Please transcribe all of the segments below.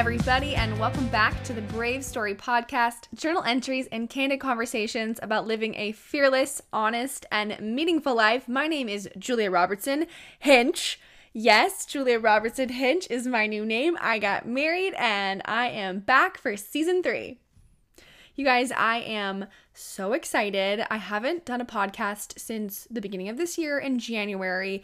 everybody, and welcome back to the Brave Story Podcast journal entries and candid conversations about living a fearless, honest, and meaningful life. My name is Julia Robertson Hinch. Yes, Julia Robertson Hinch is my new name. I got married and I am back for season three. You guys, I am so excited. I haven't done a podcast since the beginning of this year in January.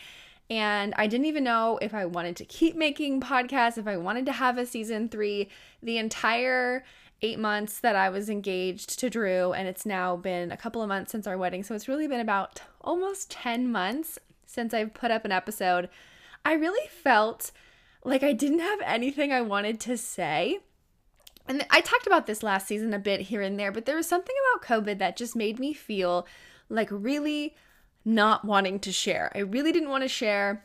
And I didn't even know if I wanted to keep making podcasts, if I wanted to have a season three. The entire eight months that I was engaged to Drew, and it's now been a couple of months since our wedding. So it's really been about almost 10 months since I've put up an episode. I really felt like I didn't have anything I wanted to say. And I talked about this last season a bit here and there, but there was something about COVID that just made me feel like really not wanting to share. I really didn't want to share.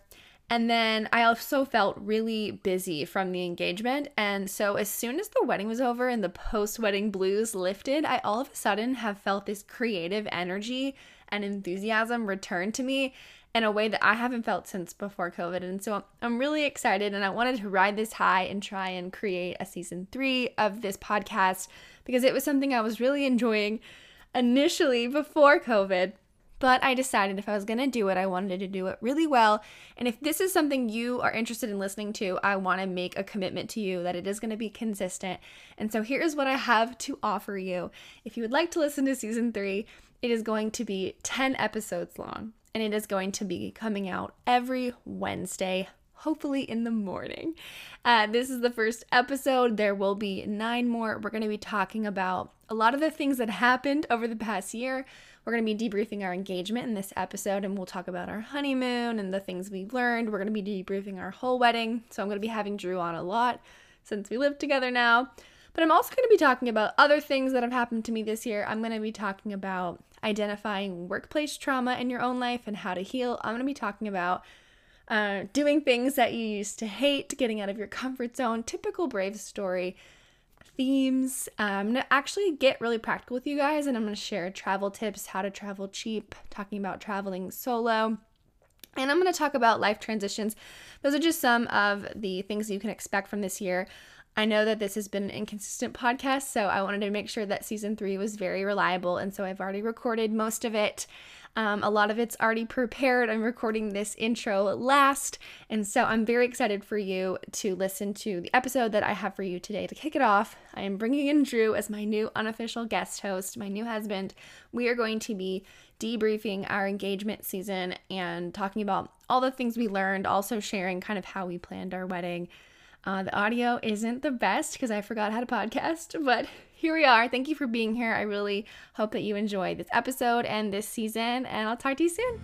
And then I also felt really busy from the engagement. And so, as soon as the wedding was over and the post wedding blues lifted, I all of a sudden have felt this creative energy and enthusiasm return to me in a way that I haven't felt since before COVID. And so I'm really excited and I wanted to ride this high and try and create a season three of this podcast because it was something I was really enjoying initially before COVID. But I decided if I was going to do it, I wanted to do it really well. And if this is something you are interested in listening to, I want to make a commitment to you that it is going to be consistent. And so here's what I have to offer you. If you would like to listen to season three, it is going to be 10 episodes long and it is going to be coming out every Wednesday, hopefully in the morning. Uh, this is the first episode. There will be nine more. We're going to be talking about a lot of the things that happened over the past year. We're going to be debriefing our engagement in this episode, and we'll talk about our honeymoon and the things we learned. We're going to be debriefing our whole wedding. So I'm going to be having Drew on a lot since we live together now. But I'm also going to be talking about other things that have happened to me this year. I'm going to be talking about identifying workplace trauma in your own life and how to heal. I'm going to be talking about uh, doing things that you used to hate, getting out of your comfort zone, typical Brave story themes. Um, I'm to actually get really practical with you guys and I'm to share travel tips, how to travel cheap, talking about traveling solo. And I'm going to talk about life transitions. Those are just some of the things you can expect from this year. I know that this has been an inconsistent podcast, so I wanted to make sure that season three was very reliable. And so I've already recorded most of it. Um, a lot of it's already prepared. I'm recording this intro last. And so I'm very excited for you to listen to the episode that I have for you today to kick it off. I am bringing in Drew as my new unofficial guest host, my new husband. We are going to be debriefing our engagement season and talking about all the things we learned, also sharing kind of how we planned our wedding uh, the audio isn't the best because I forgot how to podcast, but here we are. Thank you for being here. I really hope that you enjoyed this episode and this season, and I'll talk to you soon.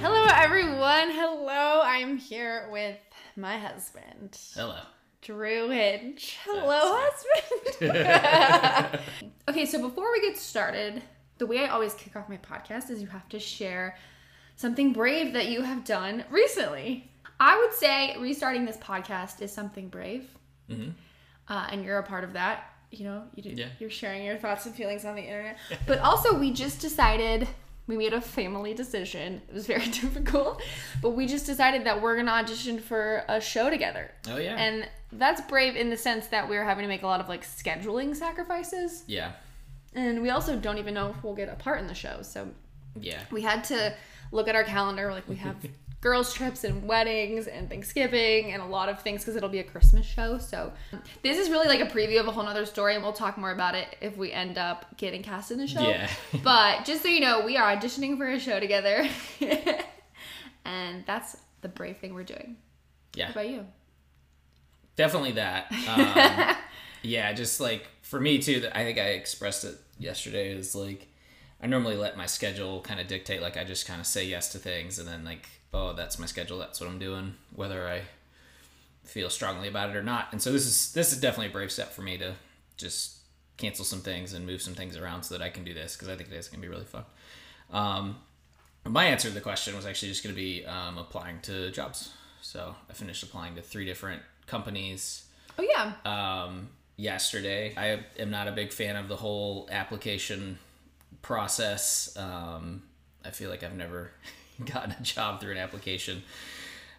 Hello, everyone. Hello. I'm here with my husband. Hello. Drew Hinch. Hello, husband. okay, so before we get started, the way I always kick off my podcast is you have to share something brave that you have done recently. I would say restarting this podcast is something brave, mm-hmm. uh, and you're a part of that. You know, you do, yeah. you're sharing your thoughts and feelings on the internet. but also, we just decided we made a family decision. It was very difficult, but we just decided that we're gonna audition for a show together. Oh yeah, and that's brave in the sense that we're having to make a lot of like scheduling sacrifices. Yeah and we also don't even know if we'll get a part in the show. So yeah, we had to look at our calendar. Like we have girls' trips and weddings and Thanksgiving and a lot of things because it'll be a Christmas show. So this is really like a preview of a whole nother story, and we'll talk more about it if we end up getting cast in the show. Yeah. but just so you know, we are auditioning for a show together, and that's the brave thing we're doing. Yeah. What about you? Definitely that. Um, yeah, just like for me too. I think I expressed it yesterday is like I normally let my schedule kind of dictate. Like I just kind of say yes to things, and then like, oh, that's my schedule. That's what I'm doing, whether I feel strongly about it or not. And so this is this is definitely a brave step for me to just cancel some things and move some things around so that I can do this because I think it is gonna be really fun. Um, my answer to the question was actually just gonna be um, applying to jobs. So I finished applying to three different companies. Oh yeah. Um, yesterday. I am not a big fan of the whole application process. Um, I feel like I've never gotten a job through an application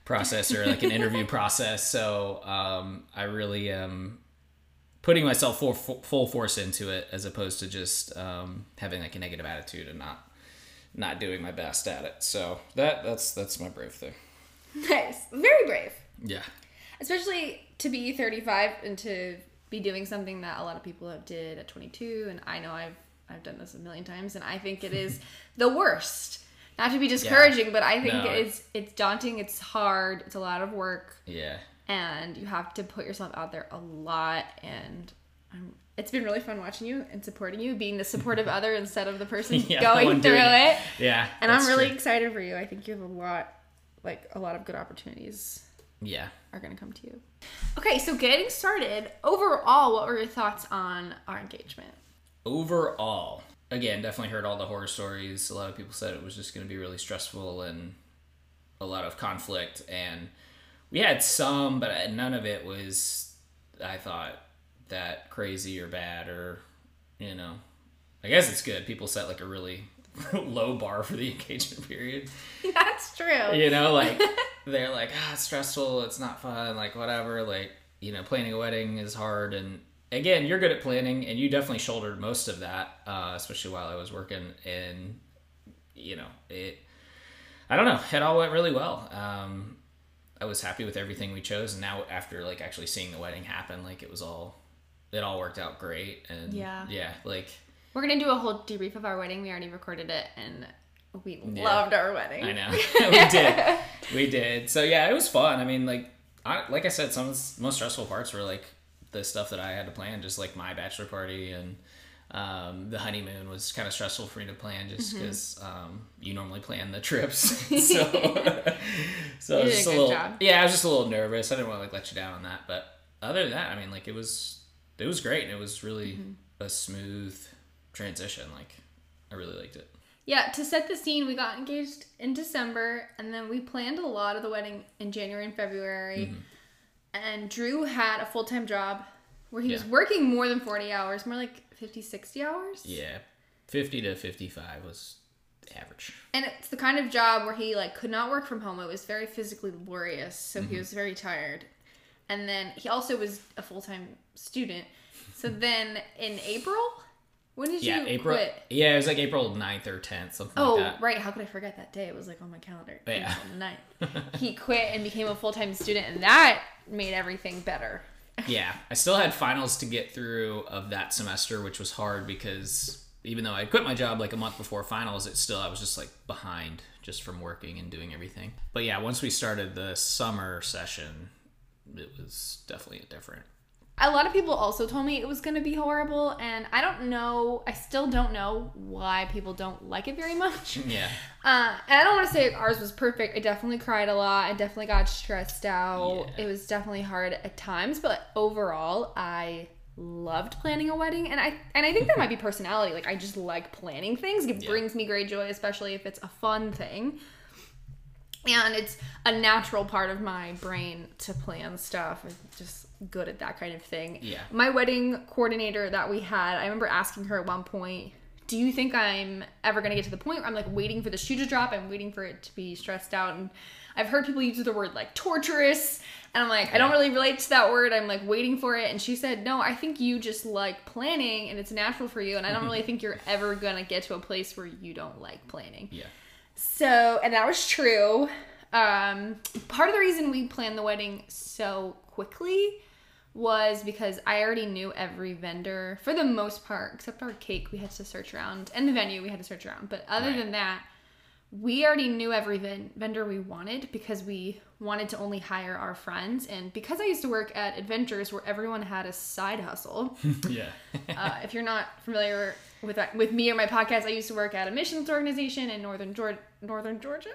process or like an interview process. So um, I really am putting myself full, full force into it as opposed to just um, having like a negative attitude and not not doing my best at it. So that that's that's my brave thing. Nice, very brave. Yeah. Especially to be 35 and to be doing something that a lot of people have did at 22 and I know I've I've done this a million times and I think it is the worst. Not to be discouraging, yeah. but I think no, it's it's daunting, it's hard, it's a lot of work. Yeah. And you have to put yourself out there a lot and I'm it's been really fun watching you and supporting you, being the supportive other instead of the person yeah, going through it. it. Yeah. And I'm really true. excited for you. I think you have a lot like a lot of good opportunities. Yeah. Are going to come to you. Okay, so getting started, overall, what were your thoughts on our engagement? Overall, again, definitely heard all the horror stories. A lot of people said it was just going to be really stressful and a lot of conflict. And we had some, but none of it was, I thought, that crazy or bad or, you know, I guess it's good. People set like a really low bar for the engagement period. That's true. You know, like they're like, ah, it's stressful, it's not fun, like whatever. Like, you know, planning a wedding is hard. And again, you're good at planning, and you definitely shouldered most of that, uh, especially while I was working. And you know, it. I don't know. It all went really well. Um, I was happy with everything we chose, and now after like actually seeing the wedding happen, like it was all, it all worked out great. And yeah, yeah, like we're gonna do a whole debrief of our wedding. We already recorded it, and we yeah. loved our wedding. I know we did, we did. So yeah, it was fun. I mean, like, I, like I said, some of the most stressful parts were like the stuff that I had to plan, just like my bachelor party and um, the honeymoon was kind of stressful for me to plan just because mm-hmm. um, you normally plan the trips. so, so you just a, little, job. yeah, I was just a little nervous. I didn't want to like let you down on that, but other than that, I mean, like it was, it was great. And it was really mm-hmm. a smooth transition. Like, I really liked it. Yeah, to set the scene, we got engaged in December, and then we planned a lot of the wedding in January and February. Mm-hmm. And Drew had a full time job where he yeah. was working more than 40 hours, more like 50, 60 hours. Yeah, 50 to 55 was average. And it's the kind of job where he like could not work from home. It was very physically laborious, so mm-hmm. he was very tired. And then he also was a full time student. So then in April, when did yeah, you April, quit? Yeah, it was like April 9th or 10th, something oh, like that. right. How could I forget that day? It was like on my calendar. Yeah. April 9th. he quit and became a full time student, and that made everything better. yeah. I still had finals to get through of that semester, which was hard because even though I quit my job like a month before finals, it still, I was just like behind just from working and doing everything. But yeah, once we started the summer session, it was definitely different a lot of people also told me it was going to be horrible and i don't know i still don't know why people don't like it very much yeah uh, and i don't want to say ours was perfect i definitely cried a lot i definitely got stressed out yeah. it was definitely hard at times but overall i loved planning a wedding and i and i think that might be personality like i just like planning things it yeah. brings me great joy especially if it's a fun thing and it's a natural part of my brain to plan stuff. Just good at that kind of thing. Yeah. My wedding coordinator that we had, I remember asking her at one point, "Do you think I'm ever going to get to the point where I'm like waiting for the shoe to drop? I'm waiting for it to be stressed out." And I've heard people use the word like torturous, and I'm like, I don't really relate to that word. I'm like waiting for it. And she said, "No, I think you just like planning, and it's natural for you. And I don't really think you're ever gonna get to a place where you don't like planning." Yeah. So, and that was true. Um, part of the reason we planned the wedding so quickly was because I already knew every vendor for the most part, except our cake we had to search around, and the venue we had to search around. But other right. than that, we already knew every ven- vendor we wanted because we wanted to only hire our friends. And because I used to work at Adventures where everyone had a side hustle. yeah. uh, if you're not familiar with with me or my podcast, I used to work at a missions organization in northern Georgia, northern Georgia,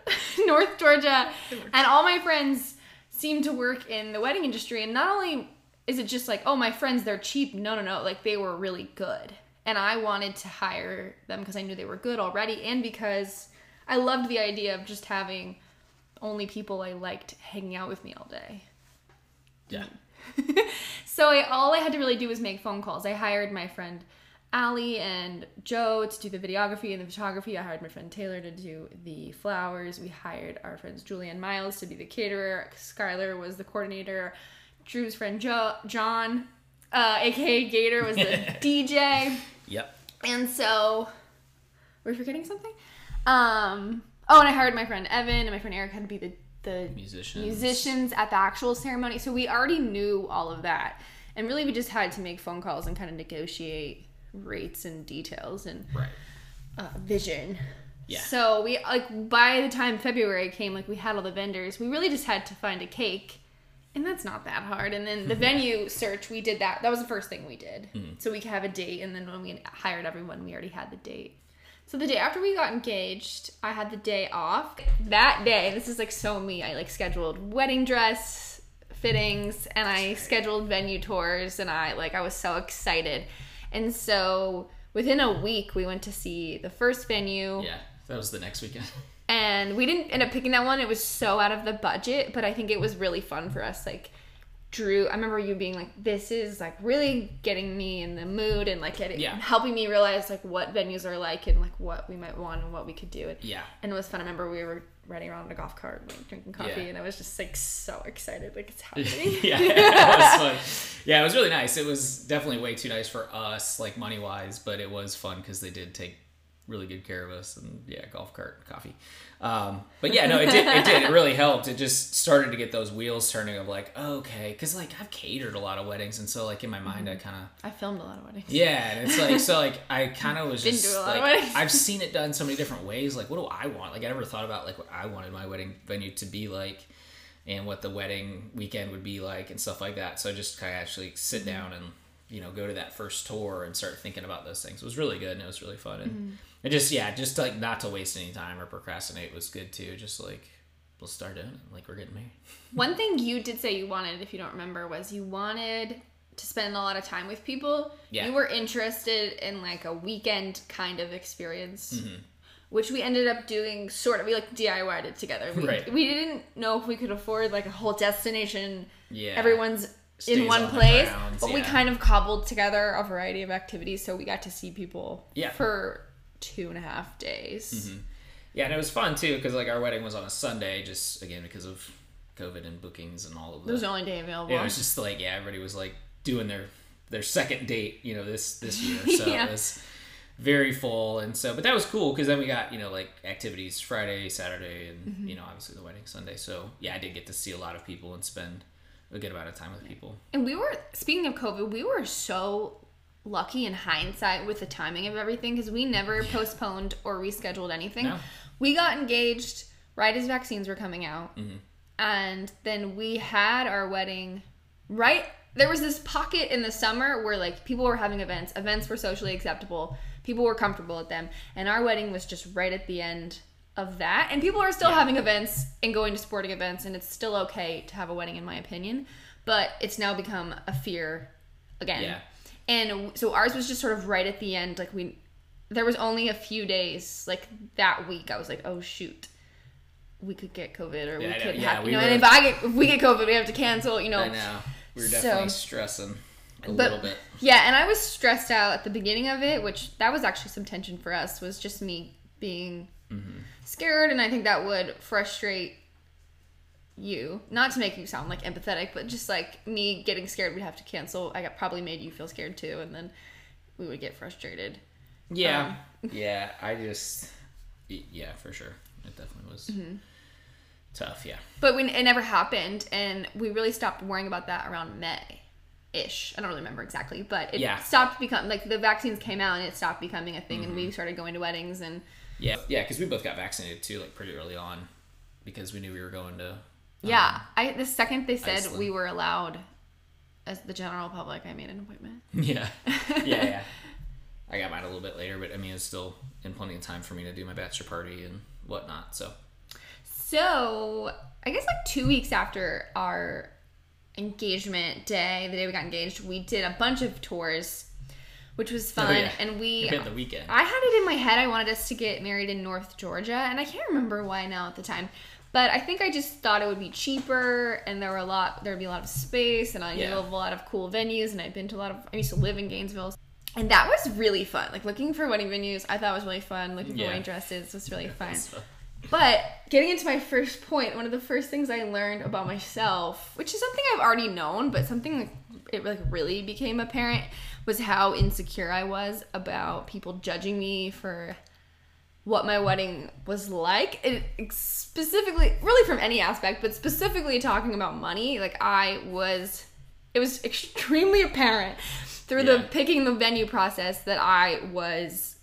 North Georgia, and all my friends seemed to work in the wedding industry. And not only is it just like, oh, my friends, they're cheap. No, no, no. Like they were really good, and I wanted to hire them because I knew they were good already, and because I loved the idea of just having only people I liked hanging out with me all day. Yeah. so I, all I had to really do was make phone calls. I hired my friend Allie and Joe to do the videography and the photography. I hired my friend Taylor to do the flowers. We hired our friends Julie and Miles to be the caterer. Skylar was the coordinator. Drew's friend Joe, John, uh, aka Gator, was the DJ. Yep. And so, were we're forgetting something. Um. Oh, and I hired my friend Evan and my friend Eric had to be the the Musicians. musicians at the actual ceremony. So we already knew all of that, and really we just had to make phone calls and kind of negotiate rates and details and Right. uh, vision. Yeah. So we like by the time February came, like we had all the vendors. We really just had to find a cake, and that's not that hard. And then the mm-hmm. venue search, we did that. That was the first thing we did, mm-hmm. so we could have a date. And then when we hired everyone, we already had the date. So the day after we got engaged, I had the day off. That day, this is like so me. I like scheduled wedding dress fittings and I scheduled venue tours and I like I was so excited. And so within a week we went to see the first venue Yeah. That was the next weekend. and we didn't end up picking that one. It was so out of the budget, but I think it was really fun for us. Like Drew, I remember you being like, "This is like really getting me in the mood and like getting, Yeah. helping me realize like what venues are like and like what we might want and what we could do." And, Yeah. and it was fun. I remember we were riding around in a golf cart, like drinking coffee, Yeah. and I was just like so excited, like it's happening. yeah, it was fun. Yeah, it was really nice. It was definitely way too nice for us, like money wise, but it was fun because they did take really good care of us and yeah, golf cart, coffee. Um, but yeah, no, it did. It did. It really helped. It just started to get those wheels turning of like, okay, because like I've catered a lot of weddings, and so like in my mind, I kind of I filmed a lot of weddings. yeah, and it's like so like I kind of was just to a lot of like weddings. I've seen it done so many different ways. Like, what do I want? Like, I never thought about like what I wanted my wedding venue to be like, and what the wedding weekend would be like, and stuff like that. So I just kind of actually sit Mm-hmm. down and you know go to that first tour and start thinking about those things. It was really good and it was really fun and Mm-hmm. it just yeah, just like not to waste any time or procrastinate was good too. Just like we'll start doing it. Like we're getting married. One thing you did say you wanted, if you don't remember, was you wanted to spend a lot of time with people. Yeah. You were interested in like a weekend kind of experience. Mm-hmm. Which we ended up doing sort of. We like DIY'd it together. We, Right. we didn't know if we could afford like a whole destination. Yeah. Everyone's in one on place. grounds, but we kind of cobbled together a variety of activities so we got to see people Yeah. Mm-hmm. for two and a half days. Yeah, and it was fun too because like our wedding was on a Sunday, just again because of COVID and bookings and all of that. It was the only day available. Yeah, it was just like yeah, everybody was like doing their their second date, you know, this this year. So Yeah. it was very full, and so but that was cool because then we got you know like activities Friday, Saturday, and Mm-hmm. you know obviously the wedding Sunday. So yeah, I did get to see a lot of people and spend a good amount of time with people. And we were speaking of COVID, we were so lucky in hindsight with the timing of everything because we never postponed or rescheduled anything. No. We got engaged right as vaccines were coming out, Mm-hmm. and then we had our wedding right. There was this pocket in the summer where like people were having events. Events were socially acceptable. People were comfortable at them, and our wedding was just right at the end of that. And people are still having events and going to sporting events, and it's still okay to have a wedding, in my opinion. But it's now become a fear again. Yeah. And so ours was just sort of right at the end. Like we, there was only a few days. Like that week, I was like, oh shoot, we could get COVID, or Yeah, we could Yeah, have, we you know. were- And if I get, if we get COVID, we have to cancel. You know. I know we were So- definitely stressing a But- little bit. Yeah, and I was stressed out at the beginning of it, which that was actually some tension for us. Was just me being Mm-hmm. Scared, and I think that would frustrate you. Not to make you sound like empathetic, but just like me getting scared, we'd have to cancel. I got probably made you feel scared too, and then we would get frustrated. Yeah, yeah. I just yeah for sure. It definitely was Mm-hmm. tough. Yeah. But when it never happened, and we really stopped worrying about that around May. Ish. I don't really remember exactly, but it Yeah. stopped becoming like the vaccines came out and it stopped becoming a thing, and Mm-hmm. we started going to weddings and Yeah, yeah, because we both got vaccinated too, like pretty early on, because we knew we were going to. Yeah, um, I the second they said Iceland. we were allowed as the general public, I made an appointment. Yeah, yeah, yeah. I got mine a little bit later, but I mean, it's still in plenty of time for me to do my bachelor party and whatnot. So So I guess like two weeks after our engagement day, the day we got engaged, we did a bunch of tours, which was fun, Oh, yeah. and we. hit the weekend. I had it in my head I wanted us to get married in North Georgia, and I can't remember why now at the time. But I think I just thought it would be cheaper, and there were a lot. There would be a lot of space, and I knew Yeah. of a lot of cool venues, and I'd been to a lot of. I used to live in Gainesville, and that was really fun. Like looking for wedding venues, I thought was really fun. Looking for Yeah. wedding dresses was really fun. So- But getting into my first point, one of the first things I learned about myself, which is something I've already known, but something like it like really became apparent, was how insecure I was about people judging me for what my wedding was like. It specifically, really from any aspect, but specifically talking about money. Like I was, it was extremely apparent through the picking the venue process that I was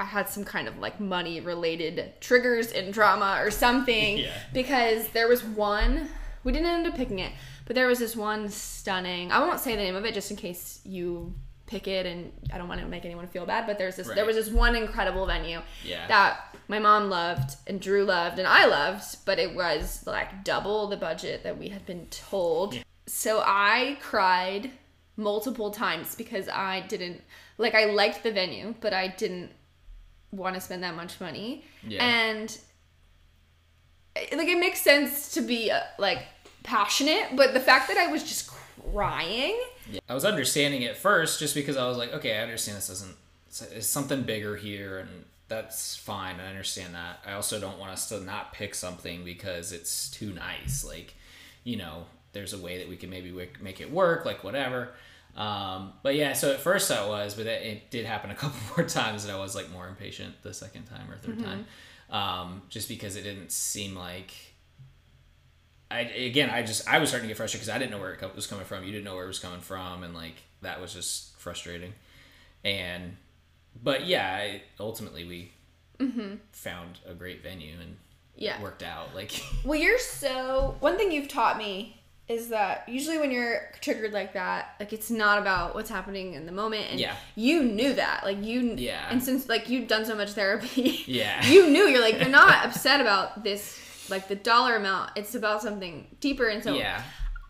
I had some kind of like money related triggers and drama or something Yeah. because there was one we didn't end up picking it, but there was this one stunning. I won't say the name of it just in case you pick it and I don't want to make anyone feel bad, but there's this there was this one incredible venue Yeah. that my mom loved and Drew loved and I loved, but it was like double the budget that we had been told. So I cried multiple times because I didn't like I liked the venue, but I didn't want to spend that much money. Yeah. And like it makes sense to be uh, like passionate, but the fact that I was just crying, Yeah. I was understanding it first just because I was like, okay, I understand this isn't it's something bigger here and that's fine. I understand that. I also don't want us to not pick something because it's too nice. Like, you know, there's a way that we can maybe make it work, like whatever. Um, but yeah, so at first that was, but it, it did happen a couple more times that I was like more impatient the second time or 3rd time, um, just because it didn't seem like I again, I just I was starting to get frustrated because I didn't know where it was coming from. You didn't know where it was coming from, and like that was just frustrating. And but yeah, I, ultimately we mm-hmm. found a great venue and yeah. it worked out. Like Well, you're so. One thing you've taught me is that usually when you're triggered like that, like it's not about what's happening in the moment, and Yeah. you knew that, like you, Yeah. and since like you've done so much therapy, Yeah. you knew you're like you're not upset about this, like the dollar amount. It's about something deeper, and so yeah,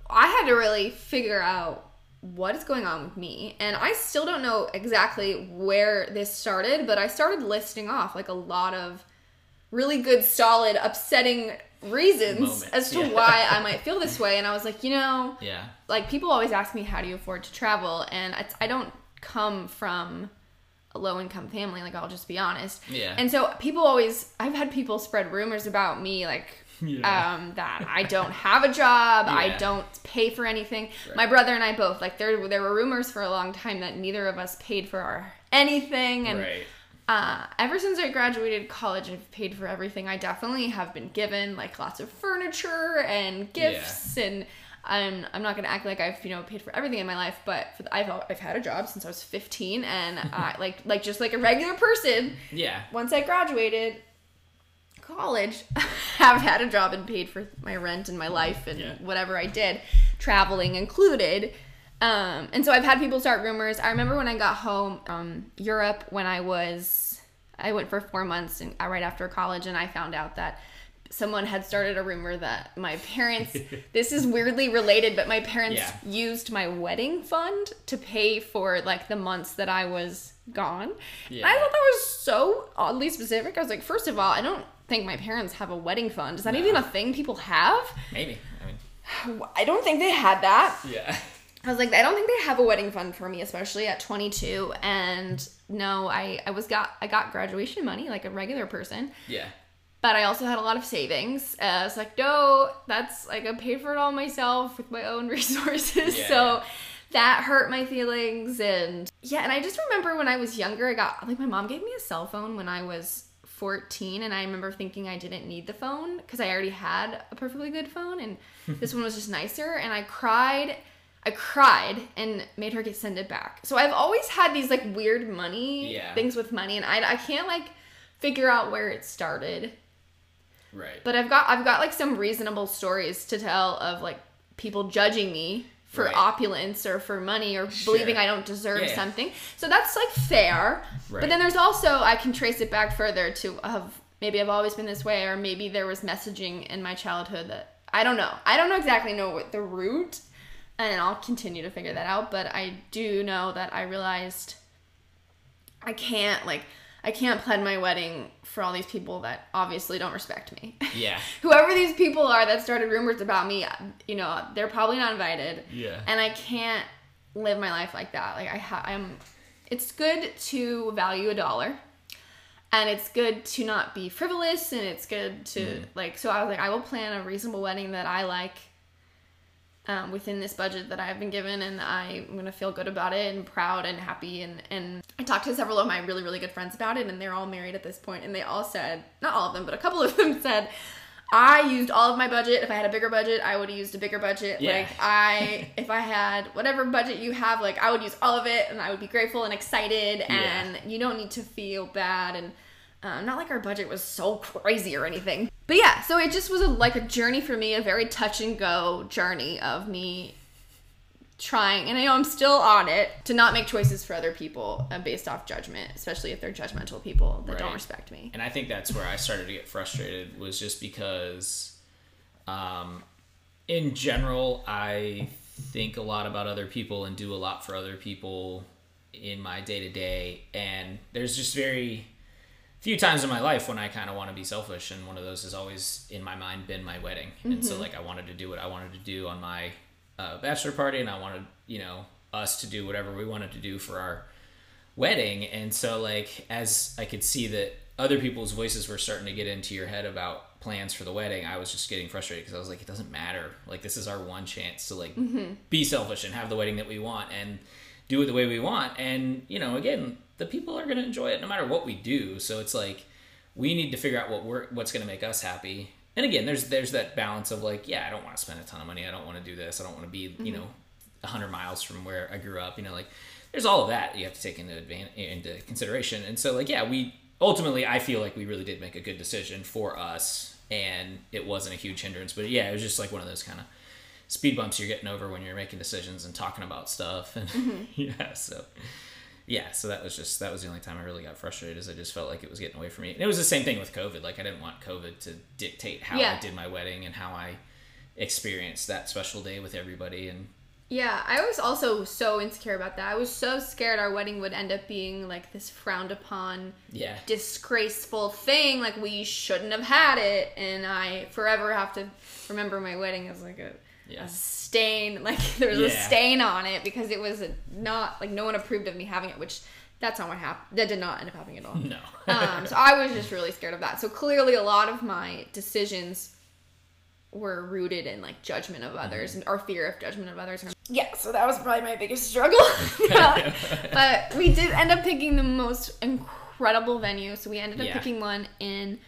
I had to really figure out what is going on with me. And I still don't know exactly where this started, but I started listing off like a lot of really good, solid, upsetting reasons Moments, as to yeah. why I might feel this way. And I was like, you know, yeah, like people always ask me, how do you afford to travel? And I don't come from a low income family, like I'll just be honest. Yeah. And so people always, I've had people spread rumors about me, like, Yeah. um, that I don't have a job, I don't pay for anything. Right. My brother and I both, like, there there were rumors for a long time that neither of us paid for our anything, and right, uh, ever since I graduated college, I've paid for everything. I definitely have been given like lots of furniture and gifts, and I'm I'm not gonna act like I've you know paid for everything in my life, but for the, I've I've had a job since I was 15, and I like like just like a regular person. yeah, Once I graduated college, I've had a job and paid for my rent and my life and Yeah. whatever I did, traveling included. Um, and so I've had people start rumors. I remember when I got home from Europe when I was, I went for four months and right after college, and I found out that someone had started a rumor that my parents. this is weirdly related, but my parents Yeah. used my wedding fund to pay for like the months that I was gone. Yeah. I thought that was so oddly specific. I was like, first of all, I don't think my parents have a wedding fund. Is that even a thing people have? maybe. I mean, I don't think they had that. yeah, I was like, I don't think they have a wedding fund for me, especially at 22. And no, I I was got I got graduation money like a regular person, yeah, but I also had a lot of savings. Uh, I was like, no, that's like I paid for it all myself with my own resources. Yeah. So that hurt my feelings and yeah, and I just remember when I was younger, I got like my mom gave me a cell phone when I was 14 and I remember thinking I didn't need the phone because I already had a perfectly good phone and this one was just nicer and I cried I cried and made her get send it back. So I've always had these like weird money Yeah. things with money and I I can't like figure out where it started. Right. But I've got I've got like some reasonable stories to tell of like people judging me for Right. opulence or for money or believing I don't deserve Yeah. something. So that's like fair. Right. But then there's also I can trace it back further to of maybe I've always been this way or maybe there was messaging in my childhood that I don't know. I don't know exactly know what the root and I'll continue to figure that out, but I do know that I realized I can't like I can't plan my wedding for all these people that obviously don't respect me. yeah, Whoever these people are that started rumors about me, you know, they're probably not invited. Yeah. And I can't live my life like that. Like I ha- I'm it's good to value a dollar. And it's good to not be frivolous and it's good to Mm. like so I was like I will plan a reasonable wedding that I like um, within this budget that I've been given, and I'm gonna feel good about it and proud and happy. And and I talked to several of my really really good friends about it, and they're all married at this point, and they all said, not all of them, but a couple of them said, I used all of my budget. If I had a bigger budget, I would have used a bigger budget. Yeah. Like I, if I had whatever budget you have, like I would use all of it, and I would be grateful and excited. And you don't need to feel bad and. Um, not like our budget was so crazy or anything. But yeah, so it just was a, like a journey for me, a very touch and go journey of me trying, and I know I'm still on it, to not make choices for other people uh, based off judgment, especially if they're judgmental people that don't respect me. and I think that's where I started to get frustrated was just because, um, in general, I think a lot about other people and do a lot for other people in my day to day, and there's just very few times in my life when I kind of want to be selfish, and one of those has always in my mind been my wedding, and so like I wanted to do what I wanted to do on my uh, bachelor party, and I wanted you know us to do whatever we wanted to do for our wedding. And so like as i could see that other people's voices were starting to get into your head about plans for the wedding i was just getting frustrated because i was like it doesn't matter. Like this is our one chance to like be selfish and have the wedding that we want and do it the way we want. And you know again the people are going to enjoy it no matter what we do. So it's like we need to figure out what we're what's going to make us happy. And again there's there's that balance of like yeah i don't want to spend a ton of money. I don't want to do this. I don't want to be you mm-hmm. know 100 miles from where i grew up you know like there's all of that you have to take into advan- into consideration. And so like yeah we ultimately i feel like we really did make a good decision for us and it wasn't a huge hindrance. But yeah it was just like one of those kind of speed bumps you're getting over when you're making decisions and talking about stuff. And mm-hmm. yeah so yeah so that was just that was the only time i really got frustrated is i just felt like it was getting away from me and it was the same thing with covid like i didn't want covid to dictate how Yeah. i did my wedding and how i experienced that special day with everybody and Yeah, I was also so insecure about that. I was so scared our wedding would end up being like this frowned upon, yeah disgraceful thing. Like we shouldn't have had it, and I forever have to remember my wedding as like a, Yeah. a stain. Like there was a stain on it because it was not like no one approved of me having it, which that's not what happened. That did not end up happening at all. no um, so I was just really scared of that. So clearly, a lot of my decisions were rooted in like judgment of others mm-hmm. and or fear of judgment of others. Yeah, so that was probably my biggest struggle. but we did end up picking the most incredible venue. So we ended up Yeah. picking one in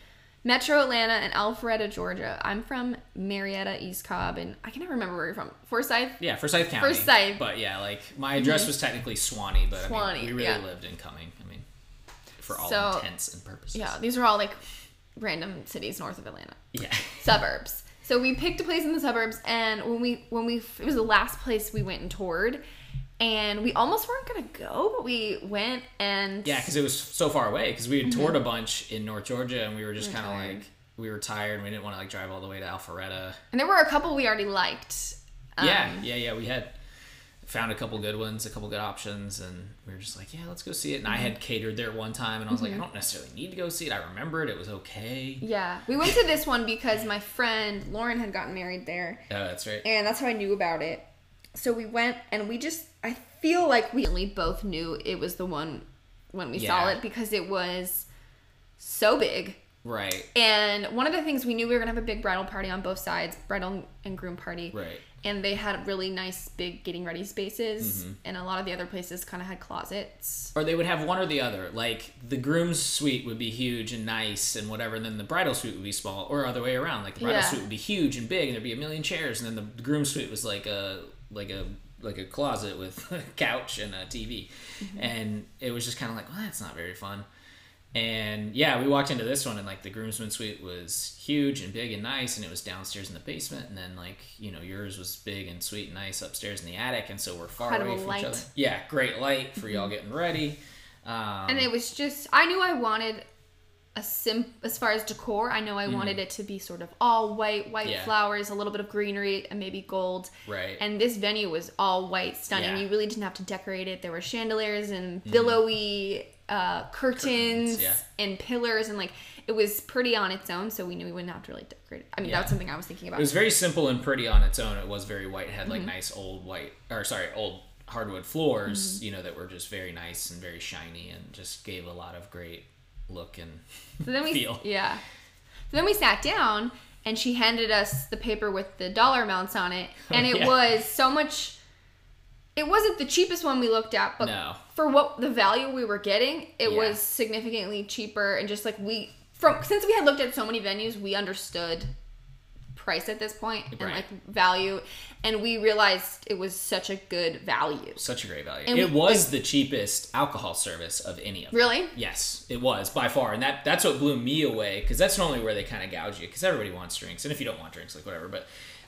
Metro Atlanta and Alpharetta, Georgia. I'm from Marietta, East Cobb, and I can never remember where you're from. Forsyth. Yeah, Forsyth County. Forsyth. But yeah, like my mm-hmm. address was technically Suwanee, but I mean, we really yeah. lived in Cumming. I mean, for all So- intents and purposes. Yeah, these are all like random cities north of Atlanta. Yeah. suburbs. So we picked a place in the suburbs, and when we when we it was the last place we went and toured, and we almost weren't gonna go, but we went and Yeah, because it was so far away. Because we had toured a bunch in North Georgia, and we were just kind of like we were tired. and We didn't want to like drive all the way to Alpharetta. and there were a couple we already liked. Um, yeah, yeah, yeah. We had found a couple good ones, a couple good options, and we were just like, yeah, let's go see it. And I Mm-hmm. had catered there one time, and I was like, I don't necessarily need to go see it. I remember it it was okay. yeah. We went to this one because my friend Lauren had gotten married there, Oh, that's right. and that's how I knew about it. So we went, and we just I feel like we only both knew it was the one when we saw it because it was so big. Right, And one of the things we knew we were gonna have a big bridal party on both sides, bridal and groom party. right. And they had really nice big getting ready spaces, Mm-hmm. and a lot of the other places kind of had closets. Or they would have one or the other. Like the groom's suite would be huge and nice and whatever, and then the bridal suite would be small, or other way around. Like the bridal Yeah. suite would be huge and big, and there'd be a million chairs, and then the groom's suite was like a like a like a closet with a couch and a TV, Mm-hmm. and it was just kind of like, well, that's not very fun. And yeah, we walked into this one, and like the groomsman suite was huge and big and nice, and it was downstairs in the basement, and then like you know yours was big and sweet and nice upstairs in the attic, and so we're far Incredible away from light. each other. Yeah, great light for y'all getting ready. Um, And it was just I knew I wanted a sim as far as decor. I know I wanted it to be sort of all white, white Mm-hmm. Yeah. flowers, a little bit of greenery, and maybe gold. Right. And this venue was all white, stunning. Yeah. Mm-hmm. You really didn't have to decorate it. There were chandeliers and billowy uh, curtains, Curtains, yeah. and pillars, and like it was pretty on its own. So we knew we wouldn't have to really decorate it. I mean, Yeah. that's something I was thinking about. It was very simple and pretty on its own. It was very white. It had Mm-hmm. like nice old white, or sorry, old hardwood floors, you know, that were just very nice and very shiny and just gave a lot of great look and So then we feel. yeah. So then we sat down and she handed us the paper with the dollar amounts on it and it Yeah. was so much it wasn't the cheapest one we looked at, but No. for what the value we were getting, it Yeah. was significantly cheaper and just like we from since we had looked at so many venues, we understood price at this point and Right. like value and we realized it was such a good value. Such a great value. And it we- was the cheapest alcohol service of any of them. Really? Yes, it was by far, and that that's what blew me away because that's normally where they kind of gouge you because everybody wants drinks, and if you don't want drinks, like whatever, but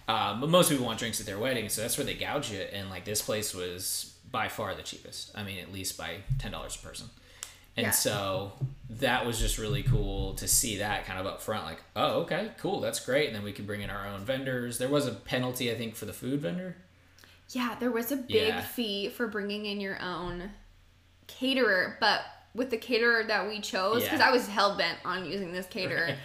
um, but most people want drinks at their wedding, so that's where they gouge it. and like this place was by far the cheapest. I mean, at least by ten dollars a person, and Yeah. so that was just really cool to see that kind of up front, like oh okay, cool, that's great, and then we could bring in our own vendors. There was a penalty, I think, for the food vendor. Yeah, there was a big Yeah. fee for bringing in your own caterer, but with the caterer that we chose, because Yeah. I was hell bent on using this caterer,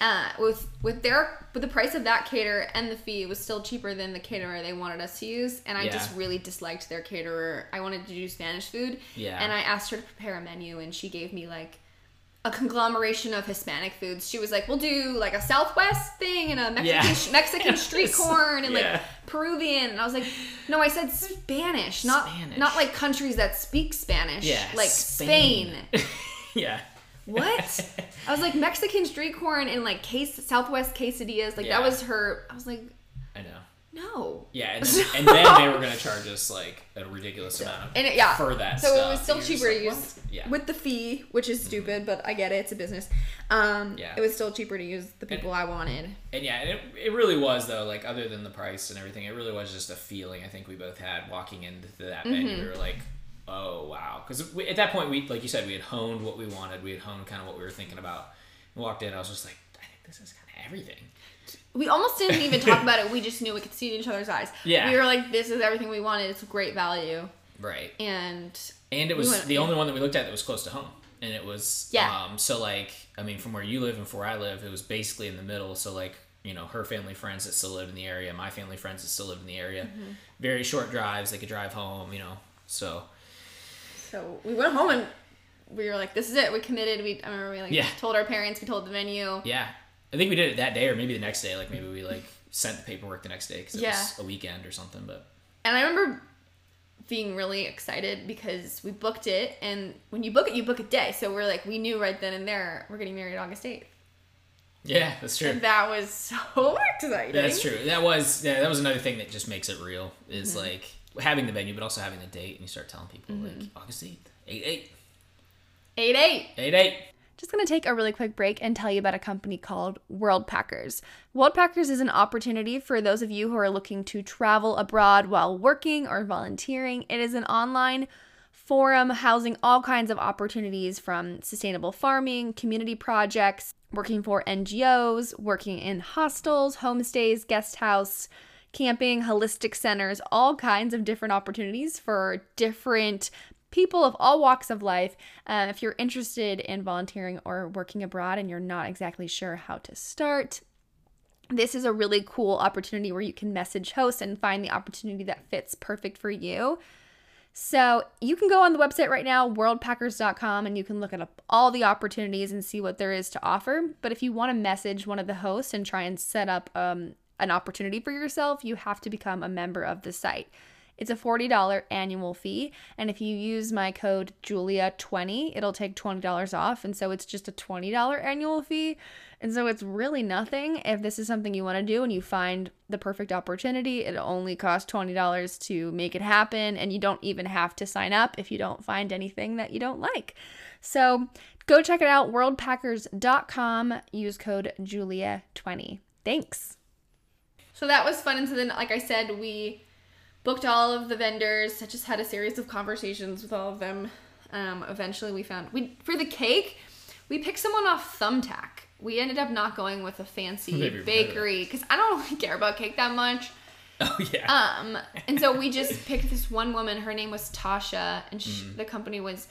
uh, with with their with the price of that caterer and the fee was still cheaper than the caterer they wanted us to use, and I Yeah. just really disliked their caterer. I wanted to do Spanish food, Yeah. and I asked her to prepare a menu, and she gave me like. A conglomeration of Hispanic foods. She was like, "We'll do like a Southwest thing and a Mexican Yeah. Mexican street corn and Yeah. like Peruvian." And I was like, "No, I said Spanish, not Spanish. not like countries that speak Spanish. Yeah, like Spain. yeah. What? I was like Mexican street corn and like case Southwest quesadillas. Like Yeah. that was her. I was like, I know. no. Yeah, and then, and then they were going to charge us like a ridiculous amount And it, yeah, for that. So it was still cheaper like, to use Yeah, with the fee, which is stupid, but I get it. It's a business. Um, Yeah. it was still cheaper to use the people I wanted. and yeah, and it, it really was though. Like other than the price and everything, it really was just a feeling I think we both had walking into that Mm-hmm. venue. We were like, oh wow, because at that point we, like you said, we had honed what we wanted. We had honed kind of what we were thinking about. We walked in, I was just like, I think this is kind of everything. We almost didn't even talk about it. We just knew we could see it in each other's eyes. Yeah. We were like, this is everything we wanted. It's great value. Right. And And it We was went- the yeah. only one that we looked at that was close to home. And it was Yeah. um so like I mean from where you live and from where I live, it was basically in the middle. So like, you know, her family friends that still live in the area, my family friends that still live in the area. Mm-hmm. Very short drives, they could drive home, you know. So So we went home and we were like, "This is it. We committed." We I remember we like Yeah. told our parents. We told the venue. yeah. I think we did it that day or maybe the next day. Like maybe we like sent the paperwork the next day because it Yeah. was a weekend or something. But And I remember being really excited because we booked it, and when you book it, you book a day. So we're like, we knew right then and there we're getting married August eighth, yeah, that's true. and that was so exciting. That's true. That was yeah, that was another thing that just makes it real is Mm-hmm. like having the venue, but also having the date, and you start telling people like mm-hmm. August eighth, eight eight, Eight eight. eight eight. Just going to take a really quick break and tell you about a company called World Packers. World Packers is an opportunity for those of you who are looking to travel abroad while working or volunteering. It is an online forum housing all kinds of opportunities from sustainable farming, community projects, working for NGOs, working in hostels, homestays, guest house, camping, holistic centers, all kinds of different opportunities for different people of all walks of life. Uh, if you're interested in volunteering or working abroad and you're not exactly sure how to start, this is a really cool opportunity where you can message hosts and find the opportunity that fits perfect for you. So you can go on the website right now, worldpackers.com, and you can look at all the opportunities and see what there is to offer. But if you want to message one of the hosts and try and set up um, an opportunity for yourself, you have to become a member of the site. It's a $40 annual fee. And if you use my code Julia20, it'll take $20 off. And so it's just a $20 annual fee. And so it's really nothing. If this is something you want to do and you find the perfect opportunity, it only costs $20 to make it happen. And you don't even have to sign up if you don't find anything that you don't like. So go check it out, worldpackers.com. Use code Julia20. Thanks. So that was fun. And so then, like I said, we booked all of the vendors. I just had a series of conversations with all of them. Um, eventually, we found we for the cake, we picked someone off Thumbtack. We ended up not going with a fancy bakery because I don't really care about cake that much. Oh yeah. Um, and so we just picked this one woman. Her name was Tasha, and she, Mm-hmm. the company was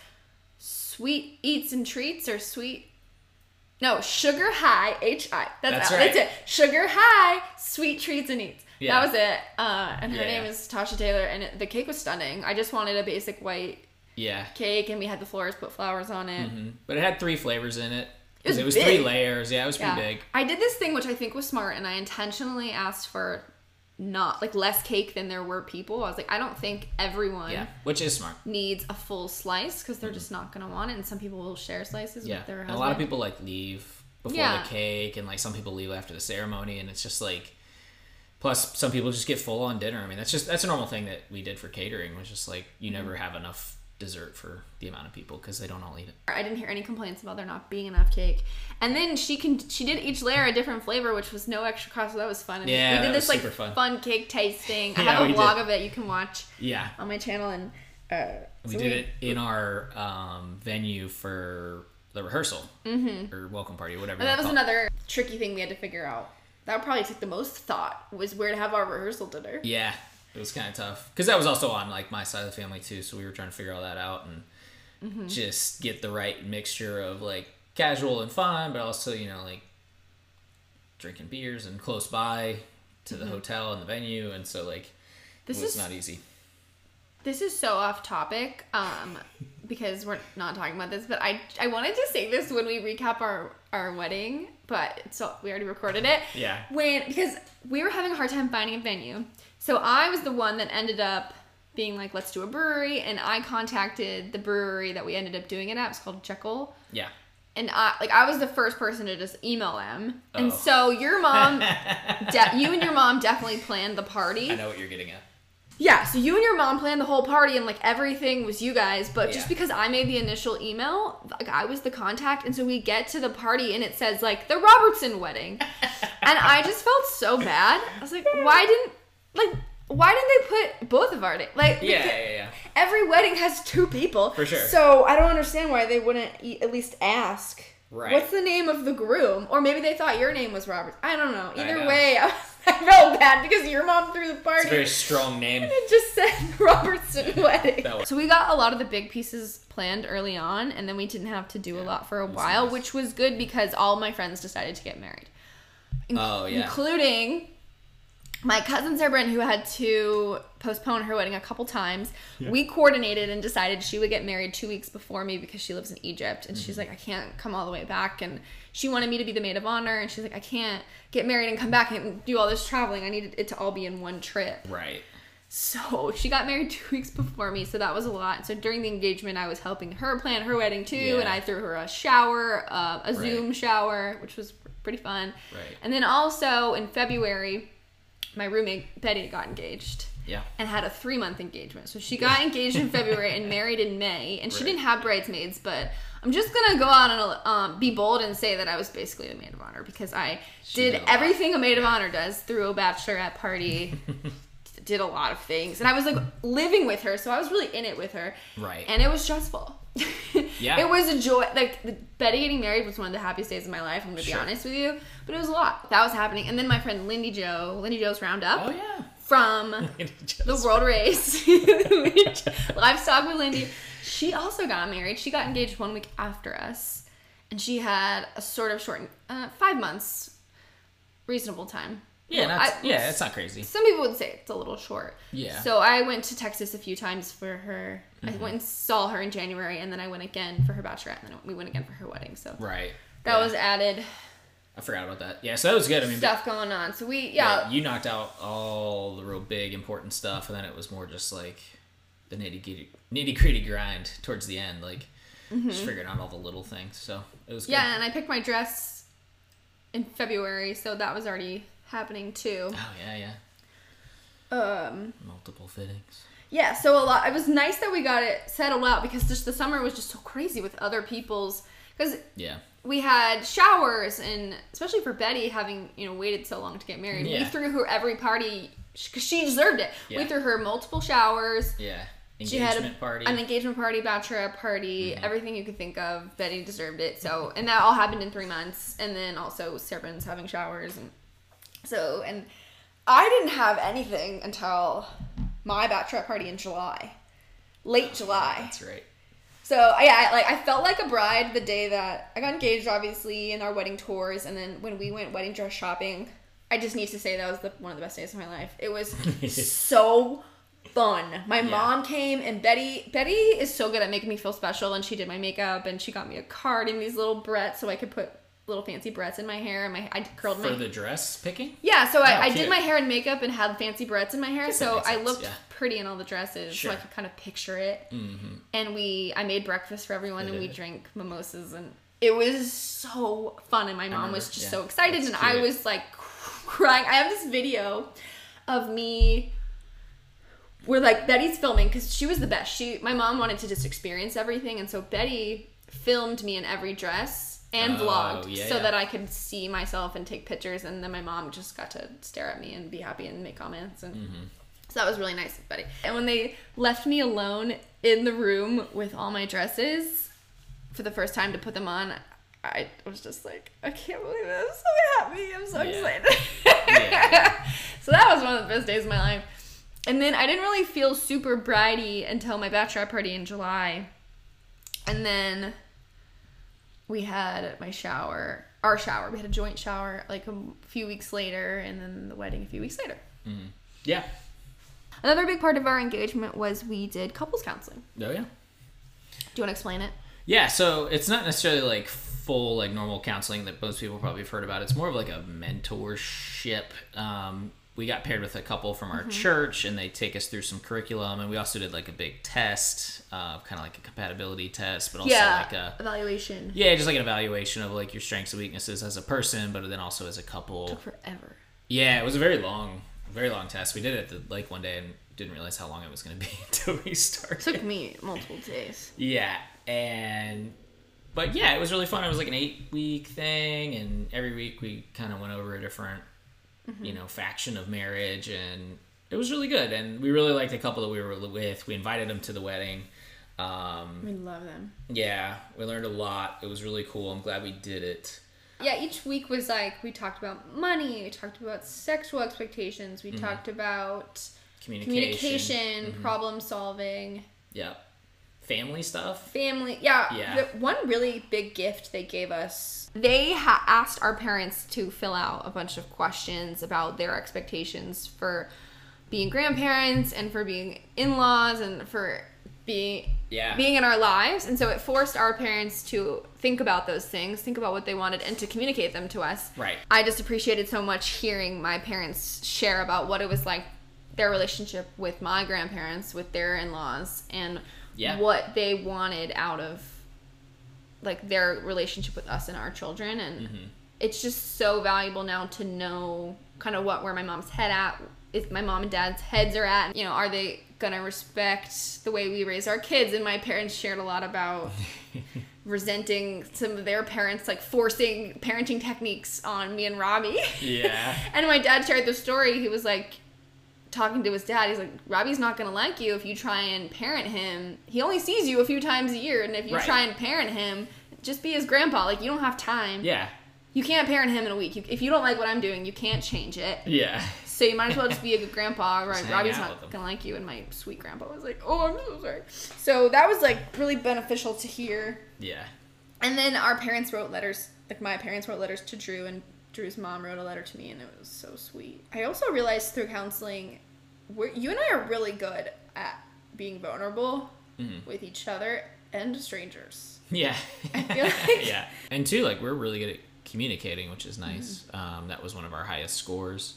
Sweet Eats and Treats or Sweet. No, Sugar High H I. That's, That's right. That's it. Sugar High Sweet Treats and Eats. Yeah. That was it. Uh, and her Yeah, name yeah. is Tasha Taylor, and it, the cake was stunning. I just wanted a basic white Yeah. cake, and we had the florist put flowers on it. Mm-hmm. But it had three flavors in it. It was It was three layers. Yeah, it was pretty big. I did this thing which I think was smart, and I intentionally asked for not like less cake than there were people. I was like, I don't think everyone Yeah, which is smart. needs a full slice because they're just not gonna want it, and some people will share slices Yeah, with their and husband. a lot of people like leave before Yeah. the cake, and like some people leave after the ceremony, and it's just like. Plus, some people just get full on dinner. I mean, that's just that's a normal thing that we did for catering. Was just like you never Mm-hmm. have enough dessert for the amount of people because they don't all eat it. I didn't hear any complaints about there not being enough cake. And then she can she did each layer a different flavor, which was no extra cost, so that was fun. And Yeah, we did this like super fun. cake tasting. I Yeah, have a vlog did. of it you can watch Yeah, on my channel and uh, we so did it in our um, venue for the rehearsal or welcome party, whatever. And that was wanna another tricky thing we had to figure out. That probably took the most thought was where to have our rehearsal dinner. Yeah, it was kind of tough because that was also on like my side of the family too. So we were trying to figure all that out and Mm-hmm. just get the right mixture of like casual and fun, but also you know like drinking beers and close by to the hotel and the venue, and so like Mm-hmm. This it was is not easy. This is so off topic, um, because we're not talking about this. But I I wanted to say this when we recap our our wedding, but so we already recorded it. Yeah. When because we were having a hard time finding a venue, so I was the one that ended up being like, let's do a brewery, and I contacted the brewery that we ended up doing it at. It's called Jekyll. Yeah. And I like I was the first person to just email them, Oh. and so your mom, de- you and your mom definitely planned the party. I know what you're getting at. Yeah, so you and your mom planned the whole party and like everything was you guys, but just because I made the initial email, like I was the contact, and so we get to the party and it says like the Robertson wedding. and I just felt so bad. I was like, why didn't like why didn't they put both of our names? Like Yeah, yeah, yeah. every wedding has two people. For sure. So I don't understand why they wouldn't e- at least ask. Right. What's the name of the groom? Or maybe they thought your name was Robert. I don't know. I Either know. way, I, I felt bad because your mom threw the party. It's a very strong name. And It just said Robertson wedding. Was- So we got a lot of the big pieces planned early on, and then we didn't have to do a lot for a while, nice. which was good because all my friends decided to get married, Oh yeah. including my cousin Sarah Bryn, who had to postpone her wedding a couple times. We coordinated and decided she would get married two weeks before me because she lives in Egypt, and Mm-hmm. she's like, I can't come all the way back, and she wanted me to be the maid of honor, and she's like, I can't get married and come back and do all this traveling. I needed it to all be in one trip. Right. So she got married two weeks before me, so that was a lot. So during the engagement, I was helping her plan her wedding too, Yeah. and I threw her a shower, uh, a Right. Zoom shower, which was pretty fun. Right. And then also in February, my roommate Betty got engaged Yeah. and had a three month engagement. So she got engaged in February and married in May, and she Right. didn't have bridesmaids, but. I'm just gonna go out and um, be bold and say that I was basically the maid of honor because I She did did a everything a maid of honor does through a bachelorette party, did a lot of things, and I was like living with her, so I was really in it with her. Right. And it was stressful. Yeah. It was a joy. Like the, Betty getting married was one of the happiest days of my life. I'm gonna be honest with you, but it was a lot. That was happening, and then my friend Lindy Joe, Lindy Joe's Roundup Oh yeah. from the World Race, livestock with Lindy. She also got married. She got engaged one week after us, and she had a sort of short, uh, five months, reasonable time. Yeah, Well, that's, I- yeah, it's not crazy. Some people would say it's a little short. Yeah. So I went to Texas a few times for her. Mm-hmm. I went and saw her in January, and then I went again for her bachelorette, and then we went again for her wedding. So Right. that Yeah. was added I forgot about that. Yeah, so that was good. I mean, stuff going on. So we, yeah, yeah, you knocked out all the real big important stuff, and then it was more just like the nitty gritty, nitty gritty grind towards the end, like just figuring out all the little things. So it was good. Mm-hmm. yeah, and I picked my dress in February, so that was already happening too. Oh yeah, yeah. Um, Multiple fittings. yeah, so a lot. It was nice that we got it settled out because just the summer was just so crazy with other people's because Yeah. We had showers and especially for Betty having you know waited so long to get married, we threw her every party because she deserved it. We threw her multiple showers. Yeah. She had Engagement a, party. Mm-hmm. an engagement party, bachelorette party, everything you could think of. Betty deserved it. So, and that all happened in three months. And then also Serpent's having showers, and so and I didn't have anything until my bachelorette party in July, late July. That's right. So yeah, I, like I felt like a bride the day that I got engaged, obviously, in our wedding tours, and then when we went wedding dress shopping I just need to say that was the, one of the best days of my life. It was so fun. My Yeah. mom came and Betty Betty is so good at making me feel special and she did my makeup and she got me a card and these little barrettes so I could put little fancy barrettes in my hair and my I curled my For the dress picking? Yeah, so I, Oh, I cute. did my hair and makeup and had fancy barrettes in my hair, so I looked yeah. Pretty in all the dresses, Sure. so I could kind of picture it. Mm-hmm. And we, I made breakfast for everyone, and we drank mimosas, and it was so fun. And my mom was just yeah. so excited, That's and I was like crying. I have this video of me. We're like Betty's filming because she was the best. She, my mom wanted to just experience everything, and so Betty filmed me in every dress and Oh, vlogged yeah, so yeah. that I could see myself and take pictures, and then my mom just got to stare at me and be happy and make comments, and Mm-hmm. So that was really nice of Betty. And when they left me alone in the room with all my dresses for the first time to put them on, I was just like, I can't believe it! I'm so happy! I'm so Yeah. excited! Yeah. so that was one of the best days of my life. And then I didn't really feel super bridey until my bachelorette party in July. And then we had my shower, our shower. We had a joint shower like a few weeks later, and then the wedding a few weeks later. Mm-hmm. Yeah. Another big part of our engagement was we did couples counseling. Oh yeah. Do you want to explain it? Yeah, so it's not necessarily like full like normal counseling that most people probably have heard about. It's more of like a mentorship. Um, we got paired with a couple from our church, and they take us through some curriculum, and we also did like a big test, uh, kind of like a compatibility test, but also like a evaluation. yeah, just like an evaluation of like your strengths and weaknesses as a person, but then also as a couple. Took forever. Yeah, it was a very long, very long test. We did it at the lake one day and didn't realize how long it was going to be until we started. Took me multiple days. Yeah, and but yeah, it was really fun. It was like an eight week thing, and every week we kind of went over a different, you know, faction of marriage, and it was really good. And we really liked the couple that we were with. We invited them to the wedding. Um, We love them. yeah, we learned a lot. It was really cool. I'm glad we did it. Yeah, each week was like we talked about money, we talked about sexual expectations, we mm-hmm. talked about Communication. communication, mm-hmm. problem solving, Yeah. Family stuff. family. Yeah, Yeah. The one really big gift they gave us. They ha- asked our parents to fill out a bunch of questions about their expectations for being grandparents and for being in-laws and for being Yeah. being in our lives and so it forced our parents to think about those things think about what they wanted and to communicate them to us Right. i just appreciated so much hearing my parents share about what it was like their relationship with my grandparents with their in-laws and Yeah. what they wanted out of like their relationship with us and our children and Mm-hmm. it's just so valuable now to know kind of what where my mom's head at if my mom and dad's heads are at you know are they gonna respect the way we raise our kids and my parents shared a lot about resenting some of their parents like forcing parenting techniques on me and robbie Yeah. and my dad shared the story he was like talking to his dad he's like robbie's not gonna like you if you try and parent him he only sees you a few times a year and if you Right. try and parent him just be his grandpa like you don't have time Yeah. you can't parent him in a week. You, if you don't like what I'm doing, you can't change it. Yeah. So you might as well just be a good grandpa. Right? Robbie's out with him. not gonna like you. And my sweet grandpa was like, "Oh, I'm so sorry." So that was like really beneficial to hear. Yeah. And then our parents wrote letters. Like my parents wrote letters to Drew, and Drew's mom wrote a letter to me, and it was so sweet. I also realized through counseling, we're, you and I are really good at being vulnerable Mm-hmm. with each other and strangers. Yeah. I feel like- yeah. And two, like we're really good at communicating, which is nice. Mm-hmm. Um, that was one of our highest scores.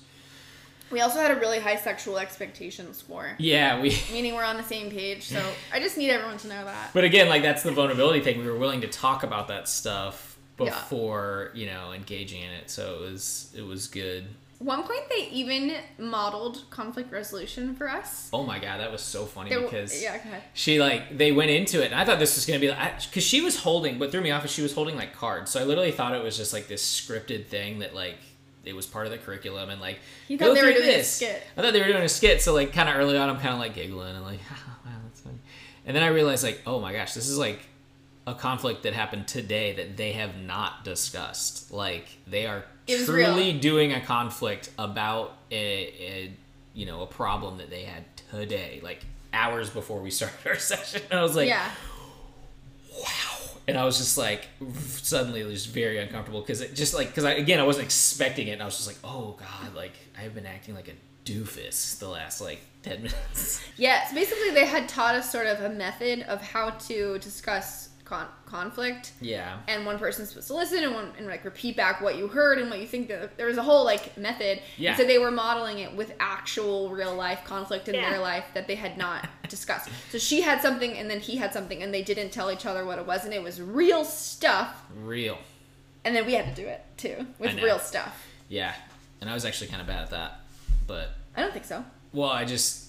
We also had a really high sexual expectation score. Yeah, we. meaning we're on the same page. So I just need everyone to know that. But again, like that's the vulnerability thing. We were willing to talk about that stuff Yeah. before you know engaging in it, so it was it was good. One point, they even modeled conflict resolution for us. Oh my god, that was so funny because yeah, ahead. she like they went into it, and I thought this was gonna be like because she was holding. What threw me off is she was holding like cards, so I literally thought it was just like this scripted thing that like it was part of the curriculum and like You thought they were doing a this. skit. I thought they were doing a skit, so like kind of early on, I'm kind of like giggling and like, ah, wow, that's funny. And then I realized like, oh my gosh, this is like a conflict that happened today that they have not discussed. Like they are truly real. doing a conflict about a, a you know a problem that they had today, like hours before we started our session. I was like, yeah. wow. And I was just like suddenly just very uncomfortable because it just like because I again I wasn't expecting it and I was just like oh god like I've been acting like a doofus the last like 10 minutes. Yeah, so basically they had taught us sort of a method of how to discuss con- conflict. yeah And one person's supposed to listen and one and like repeat back what you heard and what you think. That there was a whole like method. Yeah. So they were modeling it with actual real life conflict in Yeah. their life that they had not discussed. So she had something and then he had something and they didn't tell each other what it was and it was real stuff. real And then we had to do it too with real stuff. yeah and I was actually kind of bad at that but I don't think so. Well, I just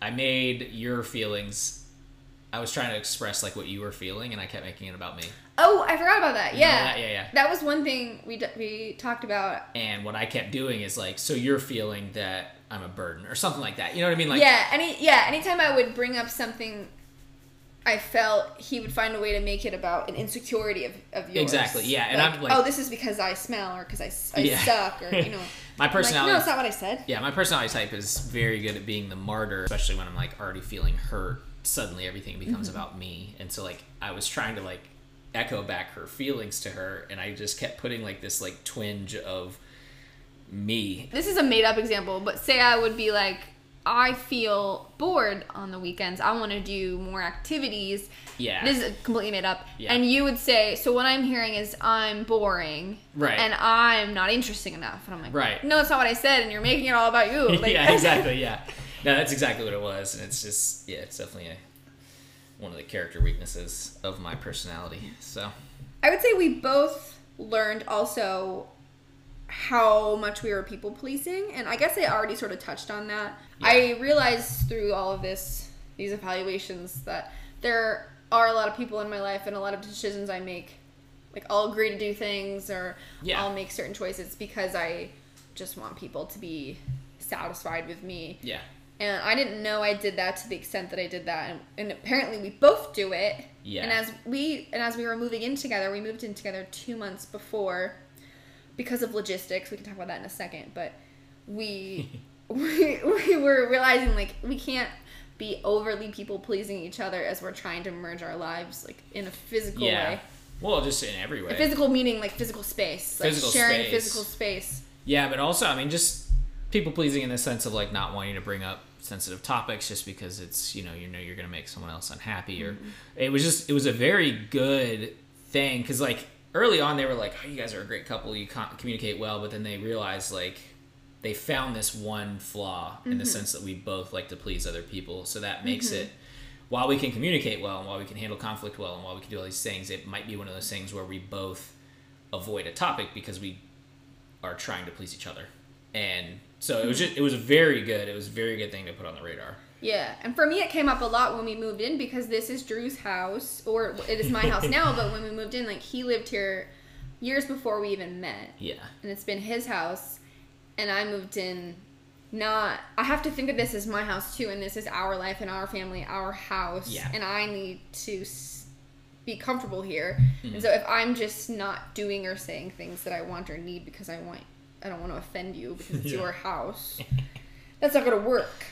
I made your feelings. I was trying to express like what you were feeling, and I kept making it about me. Oh, I forgot about that. You Yeah. that? Yeah, yeah. That was one thing we d- we talked about And what I kept doing is like, so you're feeling that I'm a burden or something like that. You know what I mean? Like, yeah, any yeah, anytime I would bring up something I felt he would find a way to make it about an insecurity of, of yours. Exactly, yeah, and Like, I'm like- oh, this is because I smell or because I Yeah. suck or, you know. my I'm like, personality. no, it's not what I said. yeah, my personality type is very good at being the martyr, especially when I'm like already feeling hurt. Suddenly, everything becomes Mm-hmm. about me, and so like I was trying to like echo back her feelings to her, and I just kept putting like this like twinge of me This is a made up example, but say I would be like, I feel bored on the weekends. I want to do more activities. Yeah. This is completely made up. Yeah. And you would say, so what I'm hearing is I'm boring. Right. And I'm not interesting enough. And I'm like, Right. No, that's not what I said. And you're making it all about you. Like, yeah, exactly. Yeah, no, that's exactly what it was, and it's just yeah, it's definitely a, one of the character weaknesses of my personality. So I would say we both learned also how much we were people policing, and I guess I already sort of touched on that. I realized through all of this, these evaluations, that there are a lot of people in my life and a lot of decisions I make. Like I'll agree to do things, or Yeah. I'll make certain choices because I just want people to be satisfied with me. yeah, And I didn't know I did that to the extent that I did that, and, and apparently we both do it. Yeah. And as we and as we were moving in together, we moved in together two months before, because of logistics. We can talk about that in a second, but we we, we were realizing like we can't be overly people pleasing each other as we're trying to merge our lives like in a physical yeah. way. Well, just in every way. Physical meaning like physical space, like Physical sharing space. physical space. Yeah, but also, I mean, just people pleasing in the sense of like not wanting to bring up sensitive topics just because it's you know you know you're gonna make someone else unhappy or mm-hmm. it was just it was a very good thing because like early on they were like oh you guys are a great couple you communicate well but then they realized like they found this one flaw in the mm-hmm. sense that we both like to please other people so that makes mm-hmm. it while we can communicate well and while we can handle conflict well and while we can do all these things it might be one of those things where we both avoid a topic because we are trying to please each other. And so it was just it was very good. It was a very good thing to put on the radar. Yeah, and for me, it came up a lot when we moved in because this is Drew's house, or it is my house now. But when we moved in, like he lived here years before we even met, Yeah. and it's been his house, and I moved in. Not, I have to think of this as my house too, and this is our life and our family, our house, Yeah. and I need to be comfortable here. Mm-hmm. And so if I'm just not doing or saying things that I want or need because I want, I don't want to offend you because it's Yeah. your house, that's not gonna work.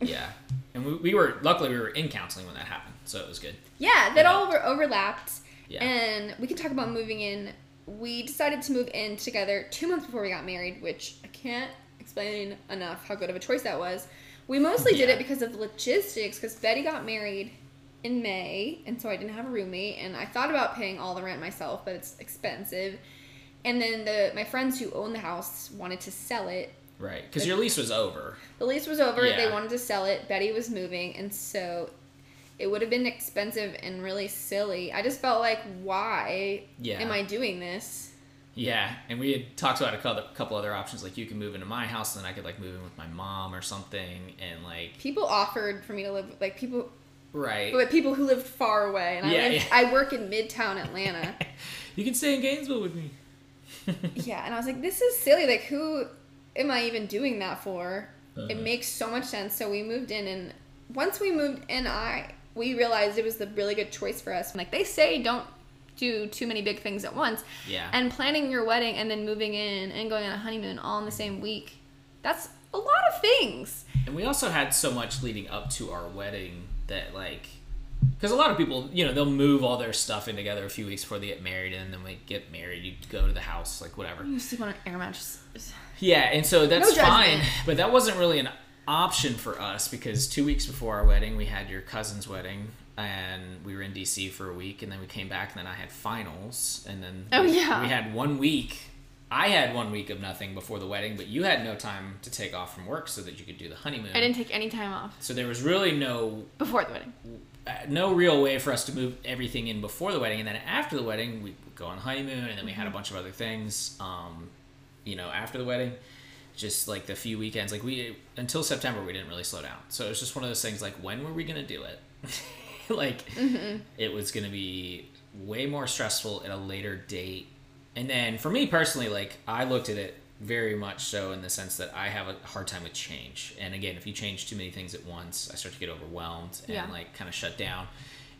Yeah. And we, we were luckily we were in counseling when that happened, so it was good. Yeah, that Yeah. all over- overlapped. Yeah. And we can talk about moving in. We decided to move in together two months before we got married, which I can't explain enough how good of a choice that was. We mostly did it because of logistics, because Betty got married in May, and so I didn't have a roommate, and I thought about paying all the rent myself, but it's expensive. And then the my friends who own the house wanted to sell it. Right. Because your lease was over. The lease was over. They wanted to sell it. Betty was moving, and so it would have been expensive and really silly. I just felt like, why Yeah. am I doing this? Yeah. And we had talked about a couple, other options, like you can move into my house, and then I could like move in with my mom or something, and like People offered for me to live like people, right. but people who lived far away, and I Yeah, live, yeah. I work in Midtown Atlanta. you can stay in Gainesville with me. yeah, and I was like, this is silly. Like, who am I even doing that for? It Uh-huh. makes so much sense. So we moved in, and once we moved in, I we realized it was the really good choice for us. Like they say, don't do too many big things at once. Yeah. And planning your wedding and then moving in and going on a honeymoon all in the same week. That's a lot of things. And we also had so much leading up to our wedding that like because a lot of people, you know, they'll move all their stuff in together a few weeks before they get married, and then when they get married, you go to the house, like whatever. You sleep on an air mattress. Yeah, and so that's No fine, but that wasn't really an option for us because two weeks before our wedding, we had your cousin's wedding, and we were in DC for a week, and then we came back, and then I had finals, and then Oh, we, yeah. we had one week. I had one week of nothing before the wedding, but you had no time to take off from work so that you could do the honeymoon. I didn't take any time off So there was really no before the wedding. Uh, no real way for us to move everything in before the wedding, and then after the wedding, we go on the honeymoon, and then we had a bunch of other things. Um, you know, after the wedding, just like the few weekends, like we until September, we didn't really slow down. So it was just one of those things. Like, when were we gonna do it? like, it was gonna be way more stressful at a later date. And then for me personally, like I looked at it very much so in the sense that I have a hard time with change. And again, if you change too many things at once, I start to get overwhelmed and Yeah. like kind of shut down.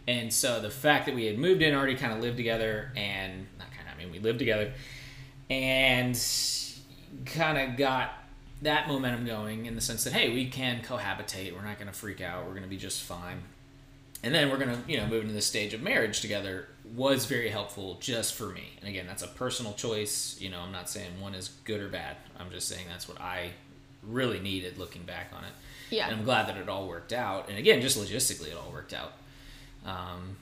And so the fact that we had moved in, already kind of lived together, and not kind of, I mean, we lived together, and kind of got that momentum going in the sense that hey, we can cohabitate. We're not going to freak out. We're going to be just fine. And then we're going to, you know, move into the stage of marriage together was very helpful just for me. And again, that's a personal choice. You know, I'm not saying one is good or bad. I'm just saying that's what I really needed looking back on it. Yeah. And I'm glad that it all worked out. And again, just logistically, it all worked out. Um,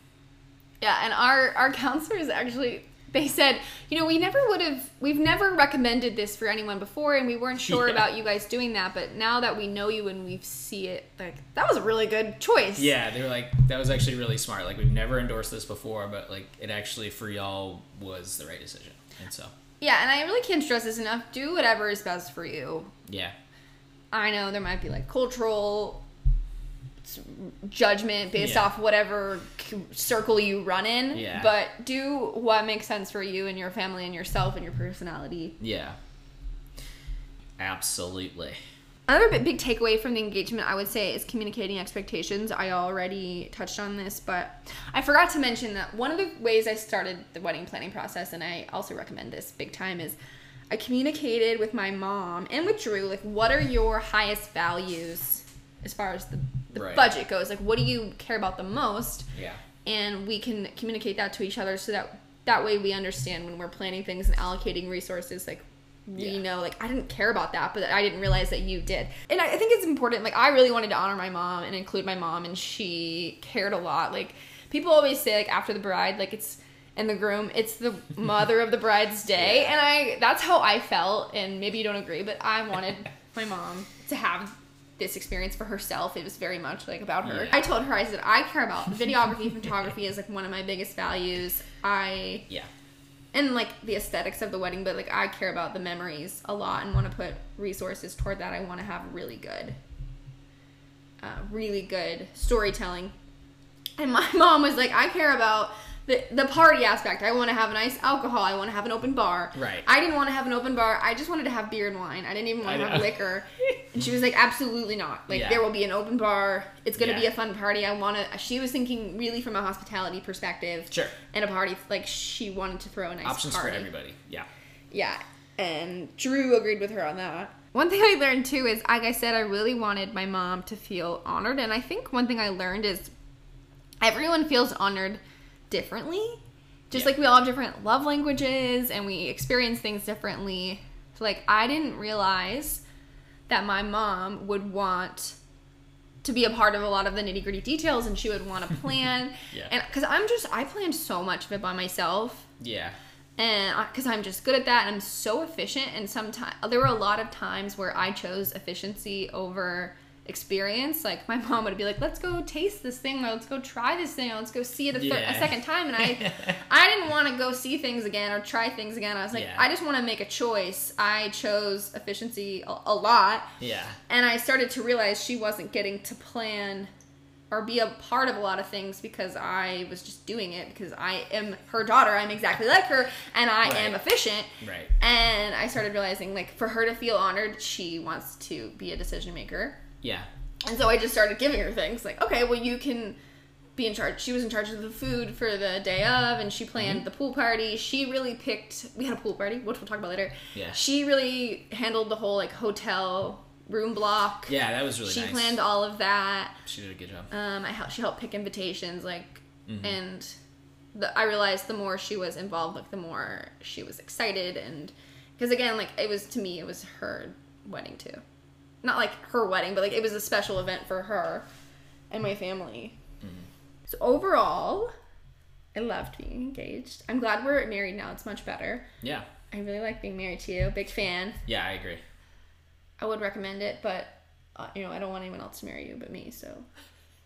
Yeah, and our our counselors actually they said, you know, we never would have we've never recommended this for anyone before and we weren't sure Yeah. about you guys doing that, but now that we know you and we see it, like that was a really good choice. Yeah, they were like that was actually really smart. Like we've never endorsed this before, but like it actually for y'all was the right decision. And so, Yeah, and I really can't stress this enough. Do whatever is best for you. yeah, I know there might be like cultural judgment based Yeah. off whatever circle you run in, Yeah. but do what makes sense for you and your family and yourself and your personality. yeah, absolutely. Another big, big takeaway from the engagement, I would say, is communicating expectations. I already touched on this, but I forgot to mention that one of the ways I started the wedding planning process, and I also recommend this big time, is I communicated with my mom and with Drew, like, what are your highest values as far as the, the Right. budget goes? Like, what do you care about the most? Yeah, and we can communicate that to each other so that that way we understand when we're planning things and allocating resources like we Yeah. know like i didn't care about that but i didn't realize that you did and I, I think it's important like i really wanted to honor my mom and include my mom and she cared a lot like people always say like after the bride like it's and the groom it's the mother of the bride's day Yeah. and i that's how i felt and maybe you don't agree but i wanted my mom to have this experience for herself. It was very much like about her. Yeah. i told her i said i care about videography photography is like one of my biggest values. I yeah, and like the aesthetics of the wedding but like i care about the memories a lot and want to put resources toward that. I want to have really good uh, really good storytelling. And my mom was like i care about the, the party aspect. I want to have a nice alcohol. I want to have an open bar. Right. i didn't want to have an open bar. I just wanted to have beer and wine. I didn't even want to have liquor and she was like absolutely not like Yeah. there will be an open bar it's going to be a fun party i want to she was thinking really from a hospitality perspective Sure. and a party like she wanted to throw a nice options party. for everybody. Yeah, Yeah, and Drew agreed with her on that. One thing I learned too is, like I said, I really wanted my mom to feel honored, and I think one thing I learned is everyone feels honored differently. Just Yeah. like we all have different love languages and we experience things differently. So like I didn't realize that my mom would want to be a part of a lot of the nitty gritty details and she would want to plan. Yeah. And because I'm just, I planned so much of it by myself yeah, and because I'm just good at that and I'm so efficient and sometimes there were a lot of times where I chose efficiency over experience like my mom would be like let's go taste this thing or let's go try this thing or let's go see it a, thir- Yeah. a second time and I I didn't want to go see things again or try things again I was like Yeah. I just want to make a choice I chose efficiency a, a lot yeah, and I started to realize she wasn't getting to plan or be a part of a lot of things because I was just doing it because I am her daughter. I'm exactly like her and I am efficient. right. And I started realizing like for her to feel honored, she wants to be a decision maker. Yeah, And so I just started giving her things like, okay, well you can be in charge. She was in charge of the food for the day of and she planned Mm-hmm. the pool party. She really picked we had a pool party, which we'll talk about later. Yeah. She really handled the whole like hotel room block. Yeah, that was really she nice. planned all of that. She did a good job. Um, I helped. She helped pick invitations, like, Mm-hmm. and the, I realized the more she was involved, like the more she was excited, and because again, like it was to me, it was her wedding too, not like her wedding, but like it was a special event for her and my family. Mm-hmm. So overall, I loved being engaged. I'm glad we're married now. It's much better. Yeah. I really like being married to you. Big fan. Yeah, I agree. I would recommend it, but uh, you know, I don't want anyone else to marry you but me. So,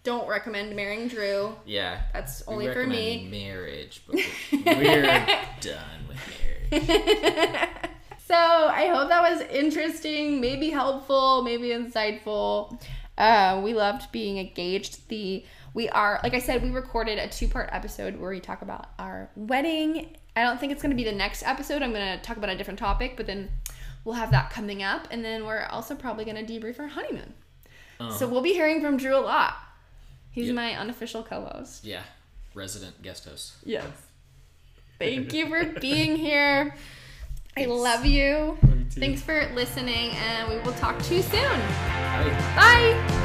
don't recommend marrying Drew. Yeah. That's only for me. Marriage, but we're done with marriage. So I hope that was interesting, maybe helpful, maybe insightful. Uh, we loved being engaged. The we are like I said, we recorded a two part episode where we talk about our wedding. I don't think it's gonna be the next episode. I'm gonna talk about a different topic, but then we'll have that coming up, and then we're also probably gonna debrief our honeymoon. So we'll be hearing from Drew a lot. He's Yep. my unofficial co-host. Yeah. Resident guest host. Yes. Thank you for being here. I love you. Love you. Thanks for listening, and we will talk to you soon. Bye. Bye.